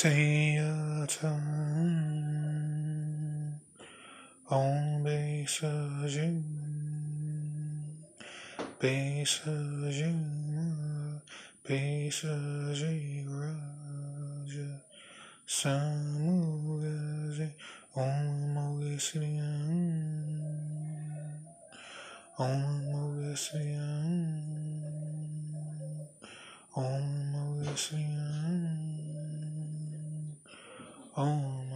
태야장 엉베이스진 베이스진 베이스지라지 사무가지 엉모게스리양 엉모게스리양 엉모게스리양 哦。